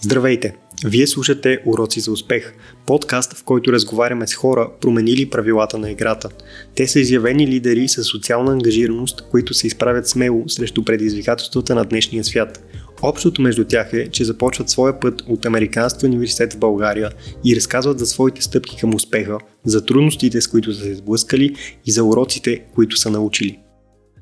Здравейте! Вие слушате Уроци за успех, подкаст, в който разговаряме с хора, променили правилата на играта. Те са изявени лидери с социална ангажираност, които се изправят смело срещу предизвикателствата на днешния свят. Общото между тях е, че започват своя път от Американския университет в България и разказват за своите стъпки към успеха, за трудностите, с които са се сблъскали и за уроците, които са научили.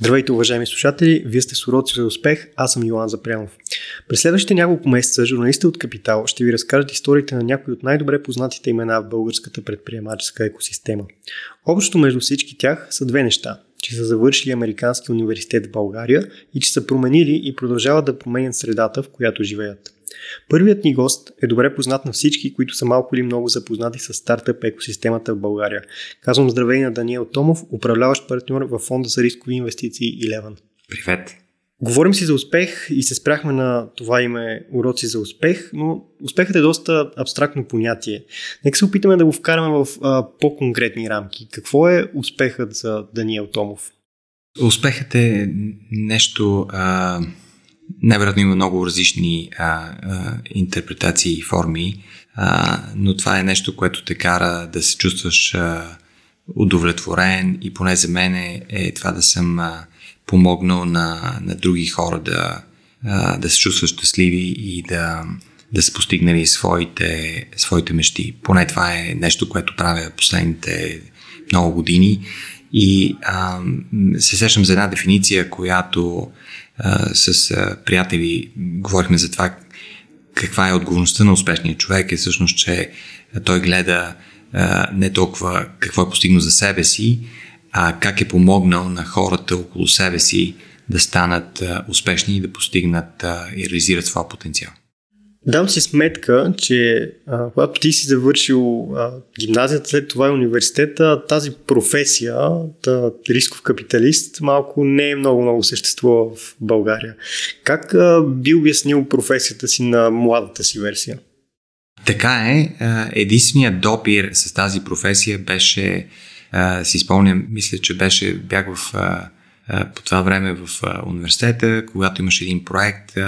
Здравейте, уважаеми слушатели! Вие сте с уроци за успех, аз съм Йоан Запрямов. През следващите няколко месеца журналистите от Капитал ще ви разкажат историите на някои от най-добре познатите имена в българската предприемаческа екосистема. Общото между всички тях са две неща че са завършили Американски университет в България и че са променили и продължават да променят средата, в която живеят. Първият ни гост е добре познат на всички, които са малко или много запознати с стартъп екосистемата в България. Казвам здравей на Даниел Томов, управляващ партньор в фонда за рискови инвестиции Eleven. Привет! Говорим си за успех и се спряхме на това име уроци за успех, но успехът е доста абстрактно понятие. Нека се опитаме да го вкараме в а, по-конкретни рамки. Какво е успехът за Даниел Томов? Успехът е нещо... А Невероятно има много различни а, а, интерпретации и форми, а, но това е нещо, което те кара да се чувстваш а, удовлетворен и поне за мен е, е това да съм а, помогнал на, на други хора да, а, да се чувстват щастливи и да, да са постигнали своите, своите мечти. Поне това е нещо, което правя последните много години и а, се сещам за една дефиниция, която с а, приятели говорихме за това каква е отговорността на успешния човек е всъщност, че той гледа а, не толкова какво е постигнал за себе си, а как е помогнал на хората около себе си да станат а, успешни и да постигнат а, и реализират своя потенциал. Дам си сметка, че а, когато ти си завършил а, гимназията, след това и университета, тази професия, да, рисков капиталист, малко не е много-много съществува в България. Как а, би обяснил професията си на младата си версия? Така е. Единственият допир с тази професия беше, си спомням, мисля, че беше, бях в, по това време в университета, когато имаше един проект,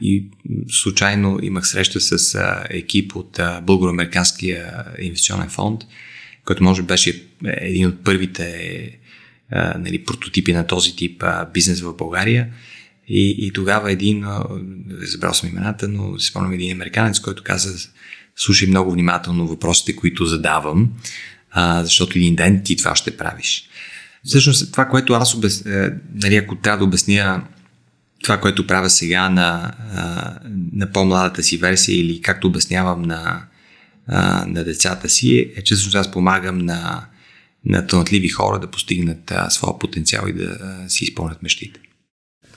и случайно имах среща с а, екип от а, Българо-Американския инвестиционен фонд, който може би беше един от първите а, нали, прототипи на този тип а, бизнес в България. И, и тогава един, забрал съм имената, но си спомням един американец, който каза, слушай много внимателно въпросите, които задавам, а, защото един ден ти това ще правиш. Всъщност това, което аз обяс... Е, нали, ако трябва да обясня това, което правя сега на, на по-младата си версия или както обяснявам на, на децата си, е, че всъщност аз помагам на, на талантливи хора да постигнат своя потенциал и да си изпълнят мечтите.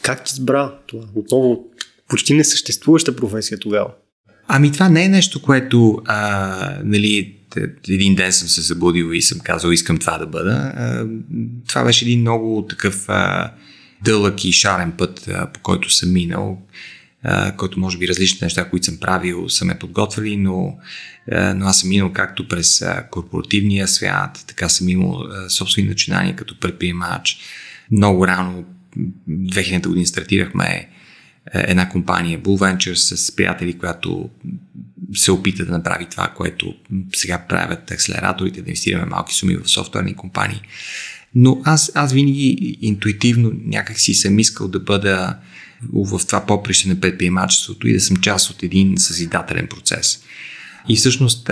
Как ти избра това? Отново почти несъществуваща професия тогава. Ами това не е нещо, което а, нали, един ден съм се събудил и съм казал искам това да бъда. А, това беше един много такъв а, дълъг и шарен път, по който съм минал, който може би различни неща, които съм правил, са ме подготвили, но, но аз съм минал както през корпоративния свят, така съм имал собствени начинания като предприемач. Много рано, 2000 година стартирахме една компания Bull Ventures с приятели, която се опита да направи това, което сега правят акселераторите, да инвестираме малки суми в софтуерни компании. Но аз, аз винаги интуитивно някак си съм искал да бъда в това поприще на предприемачеството и да съм част от един съзидателен процес. И всъщност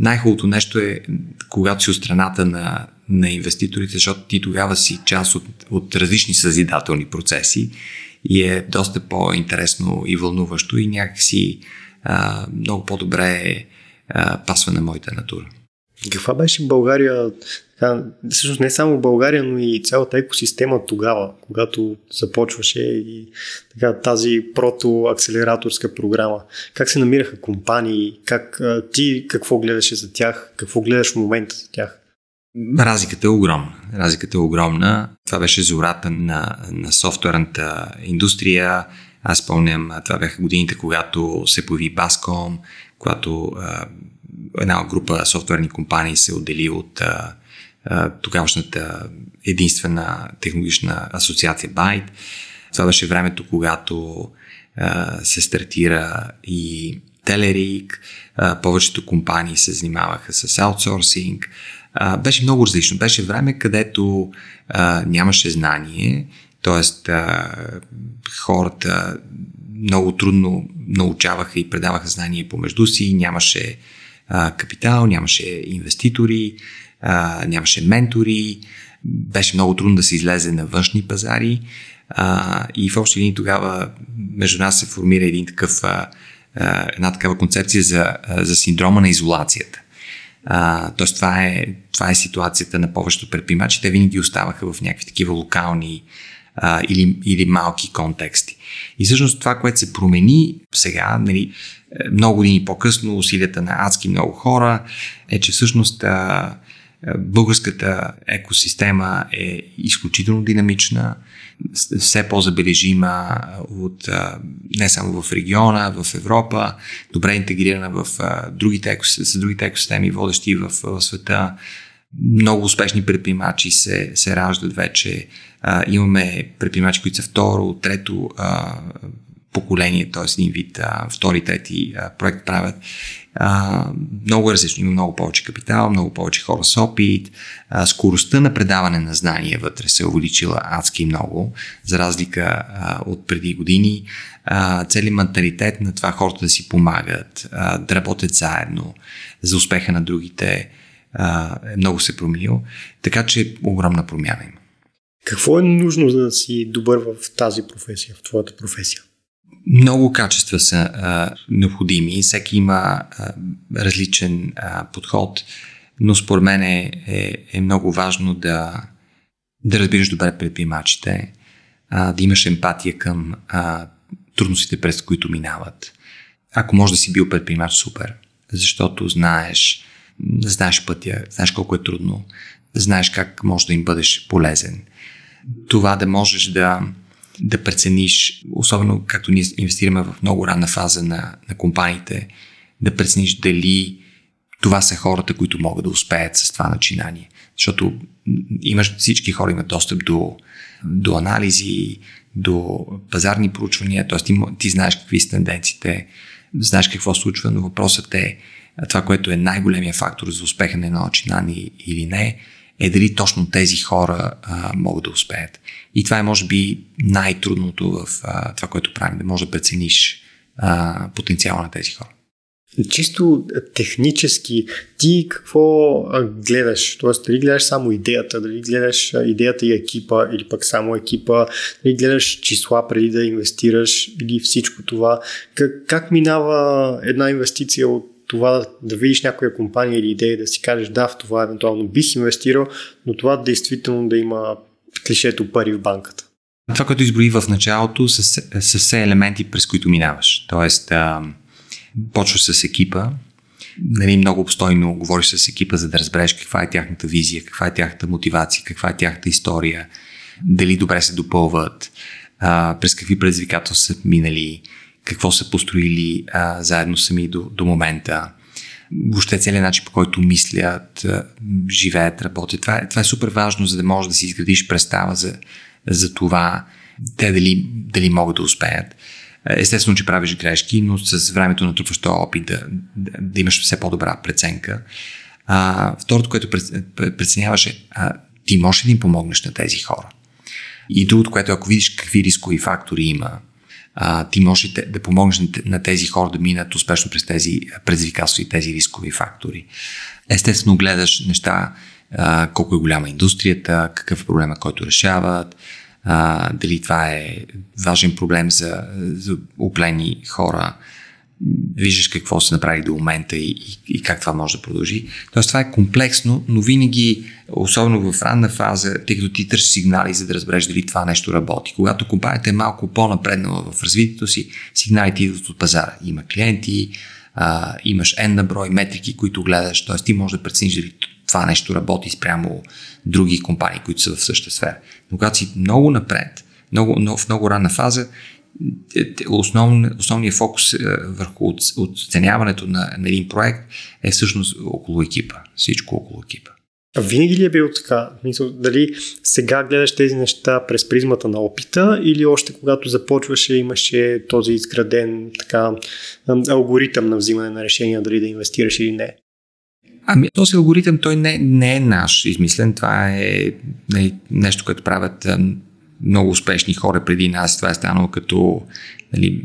най-хубавото нещо е, когато си от страната на, на инвеститорите, защото ти тогава си част от, от различни съзидателни процеси и е доста по-интересно и вълнуващо и някакси а, много по-добре а, пасва на моята натура. Каква беше България, така, всъщност не само България, но и цялата екосистема тогава, когато започваше и така, тази протоакселераторска програма? Как се намираха компании? Как, ти какво гледаше за тях? Какво гледаш в момента за тях? Разликата е огромна. Разликата е огромна. Това беше зората на, на софтуерната индустрия. Аз спомням, това бяха годините, когато се появи Баском, когато една група софтуерни компании се отдели от а, а, тогавашната единствена технологична асоциация Byte. Това беше времето, когато се стартира и Телерик, повечето компании се занимаваха с аутсорсинг. Беше много различно. Беше време, където нямаше знание, т.е. хората много трудно научаваха и предаваха знания помежду си, нямаше капитал, нямаше инвеститори, а, нямаше ментори, беше много трудно да се излезе на външни пазари а, и в общи линии тогава между нас се формира един такъв, а, една такава концепция за, за синдрома на изолацията. Тоест това е, това е ситуацията на повечето предприемачи. Те винаги оставаха в някакви такива локални а, или, или малки контексти. И всъщност това, което се промени сега, нали, много години по-късно, усилията на адски много хора, е, че всъщност а, българската екосистема е изключително динамична, все по-забележима от, не само в региона, в Европа, добре интегрирана в другите, с другите екосистеми, водещи в, света. Много успешни предприемачи се, се раждат вече. имаме предприемачи, които са второ, трето поколение, т.е. един вид а, втори, трети а, проект правят. А, много различно. Има много повече капитал, много повече хора с опит. А, скоростта на предаване на знания вътре се е увеличила адски много, за разлика а, от преди години. А, цели менталитет на това хората да си помагат, а, да работят заедно за успеха на другите а, е много се променил. Така че огромна промяна има. Какво е нужно за да си добър в тази професия, в твоята професия? Много качества са а, необходими. Всеки има а, различен а, подход, но според мен е, е, е много важно да, да разбираш добре предприемачите, а, да имаш емпатия към а, трудностите, през които минават. Ако може да си бил предприемач, супер, защото знаеш, знаеш пътя, знаеш колко е трудно, знаеш как може да им бъдеш полезен. Това да можеш да да прецениш, особено както ние инвестираме в много ранна фаза на, на компаниите, да прецениш дали това са хората, които могат да успеят с това начинание. Защото имаш, всички хора имат достъп до, до анализи, до пазарни проучвания, т.е. Ти, ти знаеш какви са тенденциите, знаеш какво случва, но въпросът е това, което е най-големия фактор за успеха на едно начинание или не, е дали точно тези хора а, могат да успеят. И това е, може би, най-трудното в а, това, което правим, да може да прецениш а, потенциала на тези хора. Чисто технически, ти какво гледаш? Тоест, дали гледаш само идеята, дали гледаш идеята и екипа, или пък само екипа, дали гледаш числа преди да инвестираш, или всичко това. Как, как минава една инвестиция от това да, да видиш някоя компания или идея да си кажеш да, в това евентуално бих инвестирал, но това действително да има клишето пари в банката. Това, което изброи в началото, са, са все елементи, през които минаваш. Тоест, а, почваш с екипа, нали, много обстойно говориш с екипа, за да разбереш каква е тяхната визия, каква е тяхната мотивация, каква е тяхната история, дали добре се допълват, а, през какви предизвикателства са минали, какво са построили а, заедно сами до, до момента. Въобще целият начин, по който мислят, живеят, работят. Това е, това е супер важно, за да можеш да си изградиш представа за, за това, те дали, дали могат да успеят. Естествено, че правиш грешки, но с времето натрупваш този опит да, да, да имаш все по-добра преценка. А, второто, което преценяваш е, а, ти можеш ли да им помогнеш на тези хора? И другото, което ако видиш какви рискови фактори има, а, ти можеш да, помогнеш на тези хора да минат успешно през тези предизвикателства и тези рискови фактори. Естествено, гледаш неща, а, колко е голяма индустрията, какъв е проблема, който решават, а, дали това е важен проблем за, за оплени хора, виждаш какво се направи до момента и, и, и как това може да продължи. Тоест това е комплексно, но винаги, особено в ранна фаза, тъй като ти търсиш сигнали, за да разбереш дали това нещо работи. Когато компанията е малко по-напреднала в развитието си, сигналите идват от пазара. Има клиенти, а, имаш N на брой метрики, които гледаш, т.е. ти можеш да прецениш дали това нещо работи спрямо други компании, които са в същата сфера. Но когато си много напред, много, в много ранна фаза, основ, основният фокус е, върху оценяването на, на един проект е всъщност около екипа. Всичко около екипа. А винаги ли е било така? Мисъл, дали сега гледаш тези неща през призмата на опита или още когато започваше имаше този изграден така алгоритъм на взимане на решения дали да инвестираш или не? Ами този алгоритъм той не, не е наш измислен. Това е не, нещо, което правят много успешни хора преди нас. Това е станало като нали,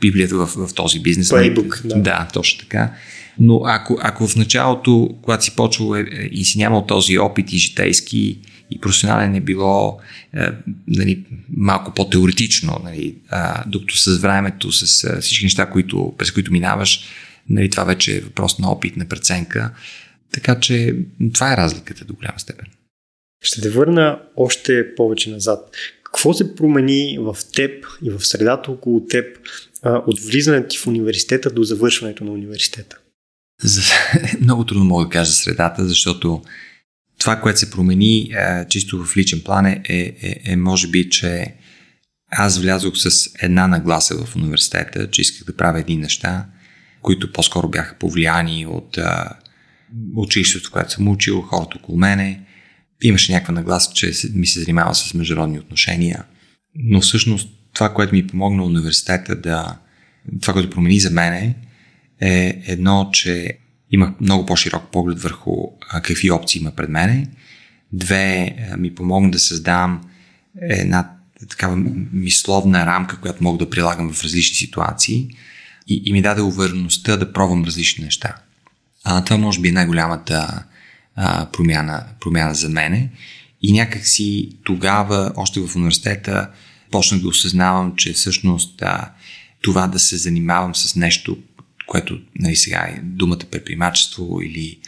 Библията в, в този бизнес. Playbook, да. Да, точно така. Но ако, ако в началото, когато си почвал е, е, и си нямал този опит и житейски и професионален е било е, нали, малко по-теоретично, нали, а, докато с времето, с а, всички неща, които, през които минаваш, нали, това вече е въпрос на опит, на преценка. Така че това е разликата до голяма степен. Ще те върна още повече назад. Какво се промени в теб и в средата около теб от влизането ти в университета до завършването на университета? За... Много трудно мога да кажа средата, защото това, което се промени е, чисто в личен план е, е, е може би, че аз влязох с една нагласа в университета, че исках да правя едни неща, които по-скоро бяха повлияни от а, училището, което съм учил, хората около мене. Имаше някаква нагласа, че ми се занимава с международни отношения. Но всъщност това, което ми помогна университета да... Това, което промени за мене, е едно, че имах много по-широк поглед върху какви опции има пред мене. Две, ми помогна да създам една такава мисловна рамка, която мога да прилагам в различни ситуации и, и ми даде увереността да пробвам различни неща. А, това може би е най-голямата а, промяна, промяна за мене. И някакси тогава, още в университета, почнах да осъзнавам, че всъщност а, това да се занимавам с нещо, което нали, сега е думата предприемачество или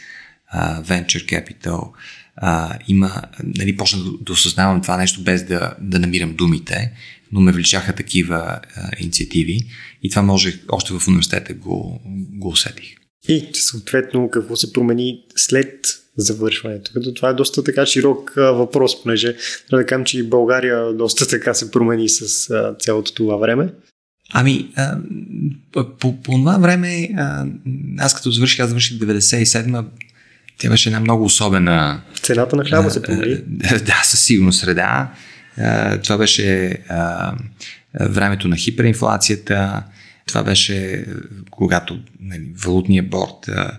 а, venture capital, а, има, нали, почна да, да осъзнавам това нещо без да, да намирам думите, но ме вличаха такива а, инициативи и това може още в университета го, го усетих. И съответно какво се промени след завършването? Като това е доста така широк въпрос, понеже трябва да кажем, че и България доста така се промени с цялото това време. Ами, а, по, по това време, а, аз като завърших, аз завърших 97-ма, тя беше една много особена... Цената на хляба се промени. Да, със сигурност среда. А, това беше а, времето на хиперинфлацията. Това беше когато нали, валутния борт а,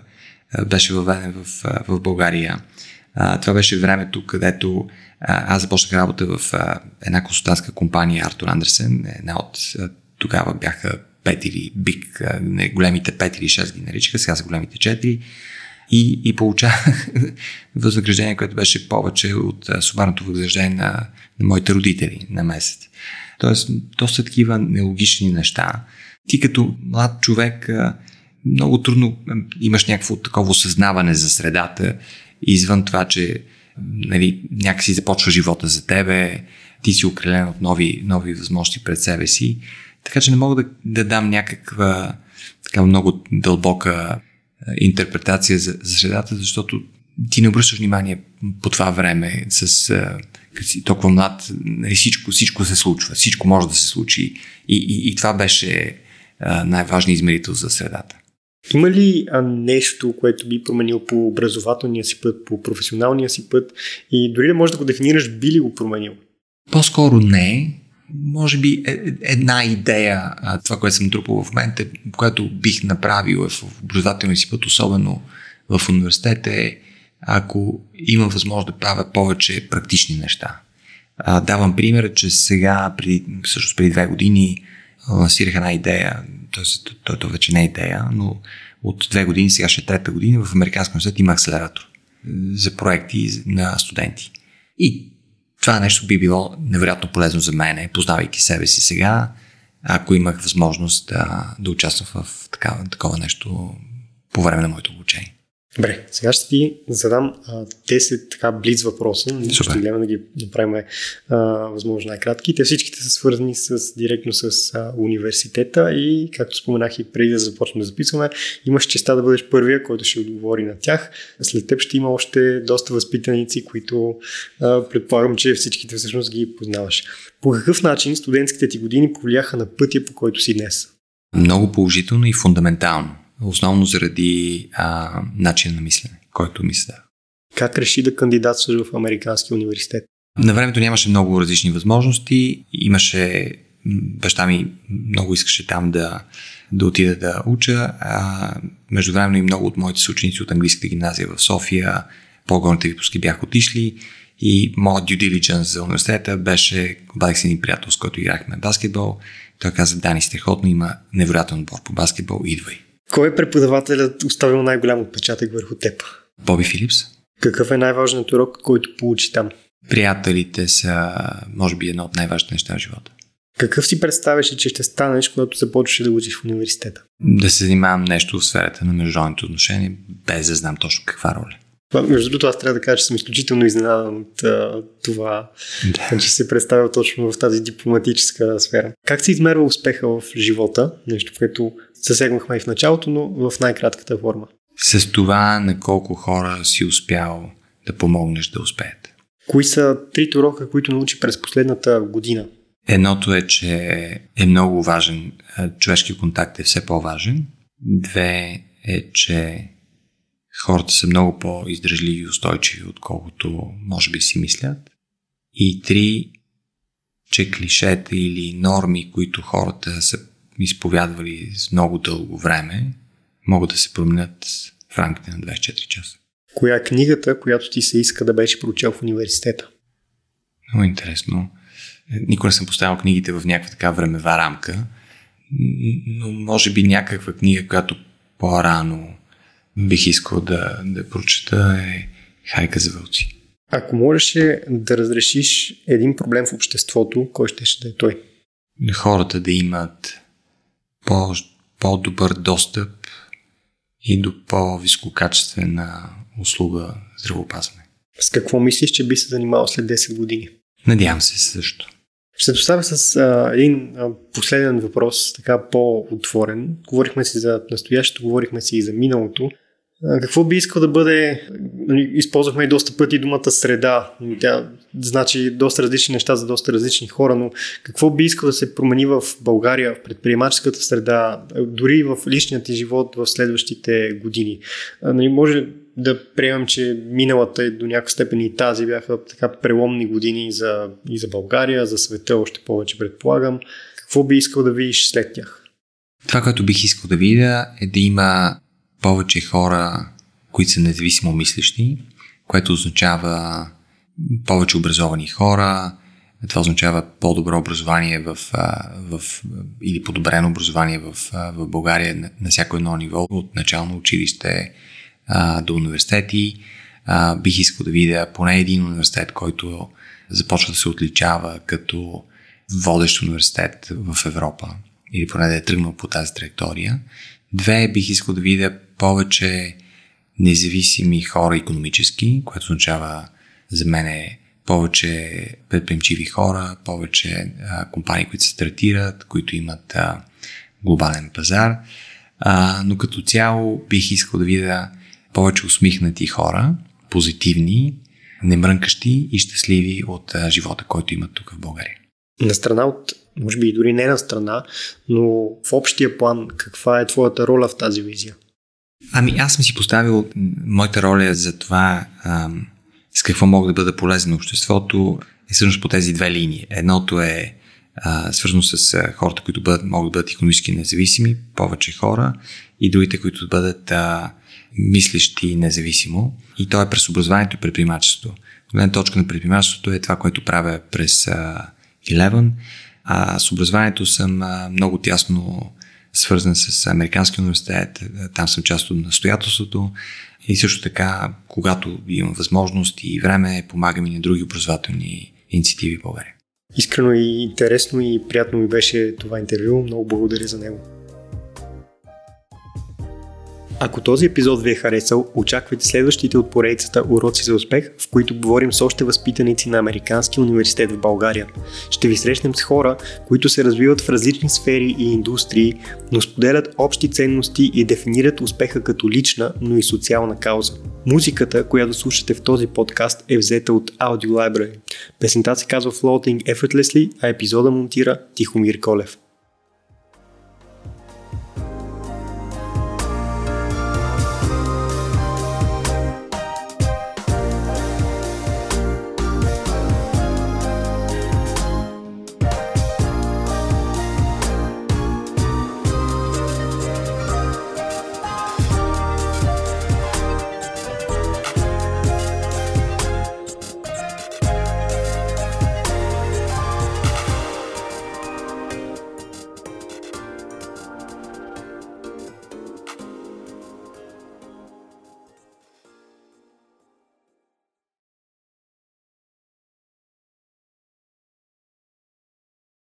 беше въведен в, в България. А, това беше времето, където а, аз започнах работа в а, една консултантска компания Артур Андерсен, една от тогава бяха 5 или бик, не, големите 5 или 6 ги наричаха, сега са големите 4. И, и получавах възнаграждение, което беше повече от сумарното възнаграждение на, на моите родители на месец. Тоест, доста такива нелогични неща. Ти като млад човек много трудно имаш някакво такова осъзнаване за средата, извън това, че нали, някакси започва живота за тебе, ти си окрелен от нови, нови възможности пред себе си така че не мога да, да дам някаква така много дълбока интерпретация за, за средата, защото ти не обръщаш внимание по това време с като си толкова млад, нали, всичко, всичко се случва, всичко може да се случи и, и, и това беше най-важният измерител за средата. Има ли а, нещо, което би променил по образователния си път, по професионалния си път и дори да можеш да го дефинираш, би ли го променил? По-скоро не, може би е, е, една идея, това, което съм трупал в момента, което бих направил е в образователния си път, особено в университета, е ако имам възможност да правя повече практични неща. давам пример, че сега, преди, всъщност преди две години, лансирах една идея, т.е. то, то вече не е идея, но от две години, сега ще е трета година, в Американския университет има акселератор за проекти на студенти. И това нещо би било невероятно полезно за мен, познавайки себе си сега, ако имах възможност да, да участвам в такава, такова нещо по време на моето обучение. Добре, сега ще ти задам а, 10 така близ въпроса. Ние ще гледаме да ги направим а, възможно най-кратки. Те всичките са свързани с, директно с а, университета и, както споменах и преди да започнем да записваме, имаш честа да бъдеш първия, който ще отговори на тях. След теб ще има още доста възпитаници, които а, предполагам, че всичките всъщност ги познаваш. По какъв начин студентските ти години повлияха на пътя, по който си днес? Много положително и фундаментално основно заради а, начин на мислене, който мисля. Как реши да кандидатстваш в Американския университет? На времето нямаше много различни възможности. Имаше баща ми много искаше там да, да отида да уча. А, междувременно и много от моите съученици от английската гимназия в София, по-горните випуски бяха отишли и моят due diligence за университета беше, обадих си един приятел, с който играхме баскетбол. Той каза, Дани, страхотно, има невероятен отбор по баскетбол, идвай. Кой е преподавателят оставил най-голям отпечатък върху теб? Боби Филипс. Какъв е най-важният урок, който получи там? Приятелите са, може би, едно от най-важните неща в живота. Какъв си представяше, че ще станеш, когато започваш да учиш в университета? Да се занимавам нещо в сферата на международните отношения, без да знам точно каква роля. Между другото, аз трябва да кажа, че съм изключително изненадан от а, това, да. че се представя точно в тази дипломатическа сфера. Как се измерва успеха в живота? Нещо, което засегнахме и в началото, но в най-кратката форма. С това на колко хора си успял да помогнеш да успеят. Кои са трите урока, които научи през последната година? Едното е, че е много важен, човешки контакт е все по-важен. Две е, че хората са много по-издръжливи и устойчиви, отколкото може би си мислят. И три, че клишета или норми, които хората са изповядвали с много дълго време, могат да се променят в рамките на 24 часа. Коя е книгата, която ти се иска да беше прочел в университета? Много интересно. Никога не съм поставял книгите в някаква така времева рамка, но може би някаква книга, която по-рано бих искал да, да прочета е Хайка за вълци. Ако можеш да разрешиш един проблем в обществото, кой ще, ще да е той? Хората да имат по, по-добър достъп и до по-висококачествена услуга здравеопазване. С какво мислиш, че би се занимавал след 10 години? Надявам се също. Ще доставя с а, един а, последен въпрос, така по-отворен. Говорихме си за настоящето, говорихме си и за миналото. Какво би искал да бъде, нали, използвахме и доста пъти думата среда. Тя значи доста различни неща за доста различни хора, но какво би искал да се промени в България, в предприемаческата среда, дори в личният ти живот в следващите години? Нали, може да приемам, че миналата и до някаква степен и тази бяха така преломни години за, и за България, за света още повече предполагам. Какво би искал да видиш след тях? Това, което бих искал да видя е да има повече хора, които са независимо мислещи, което означава повече образовани хора, това означава по-добро образование в, в, или подобрено образование в, в България на, на всяко едно ниво, от начално училище а, до университети. А, бих искал да видя поне един университет, който започва да се отличава като водещ университет в Европа или поне да е тръгнал по тази траектория. Две, бих искал да видя повече независими хора економически, което означава за мен е повече предприемчиви хора, повече а, компании, които се стартират, които имат а, глобален пазар. А, но като цяло бих искал да видя повече усмихнати хора, позитивни, немрънкащи и щастливи от а, живота, който имат тук в България. На страна от, може би и дори не на страна, но в общия план, каква е твоята роля в тази визия? Ами аз съм си поставил моята роля за това а, с какво мога да бъда полезен на обществото е всъщност по тези две линии. Едното е а, свързано с хората, които бъдат, могат да бъдат економически независими, повече хора, и другите, които да бъдат а, мислещи независимо. И то е през образованието и предприемачеството. Гледна точка на предприемачеството е това, което правя през а, Eleven. А с образованието съм а, много тясно свързан с Американския университет. Там съм част от настоятелството. И също така, когато имам възможност и време, помагам и на други образователни инициативи в България. Искрено и интересно и приятно ми беше това интервю. Много благодаря за него. Ако този епизод ви е харесал, очаквайте следващите от поредицата Уроци за успех, в които говорим с още възпитаници на Американския университет в България. Ще ви срещнем с хора, които се развиват в различни сфери и индустрии, но споделят общи ценности и дефинират успеха като лична, но и социална кауза. Музиката, която слушате в този подкаст е взета от Audio Library. Песента се казва Floating Effortlessly, а епизода монтира Тихомир Колев.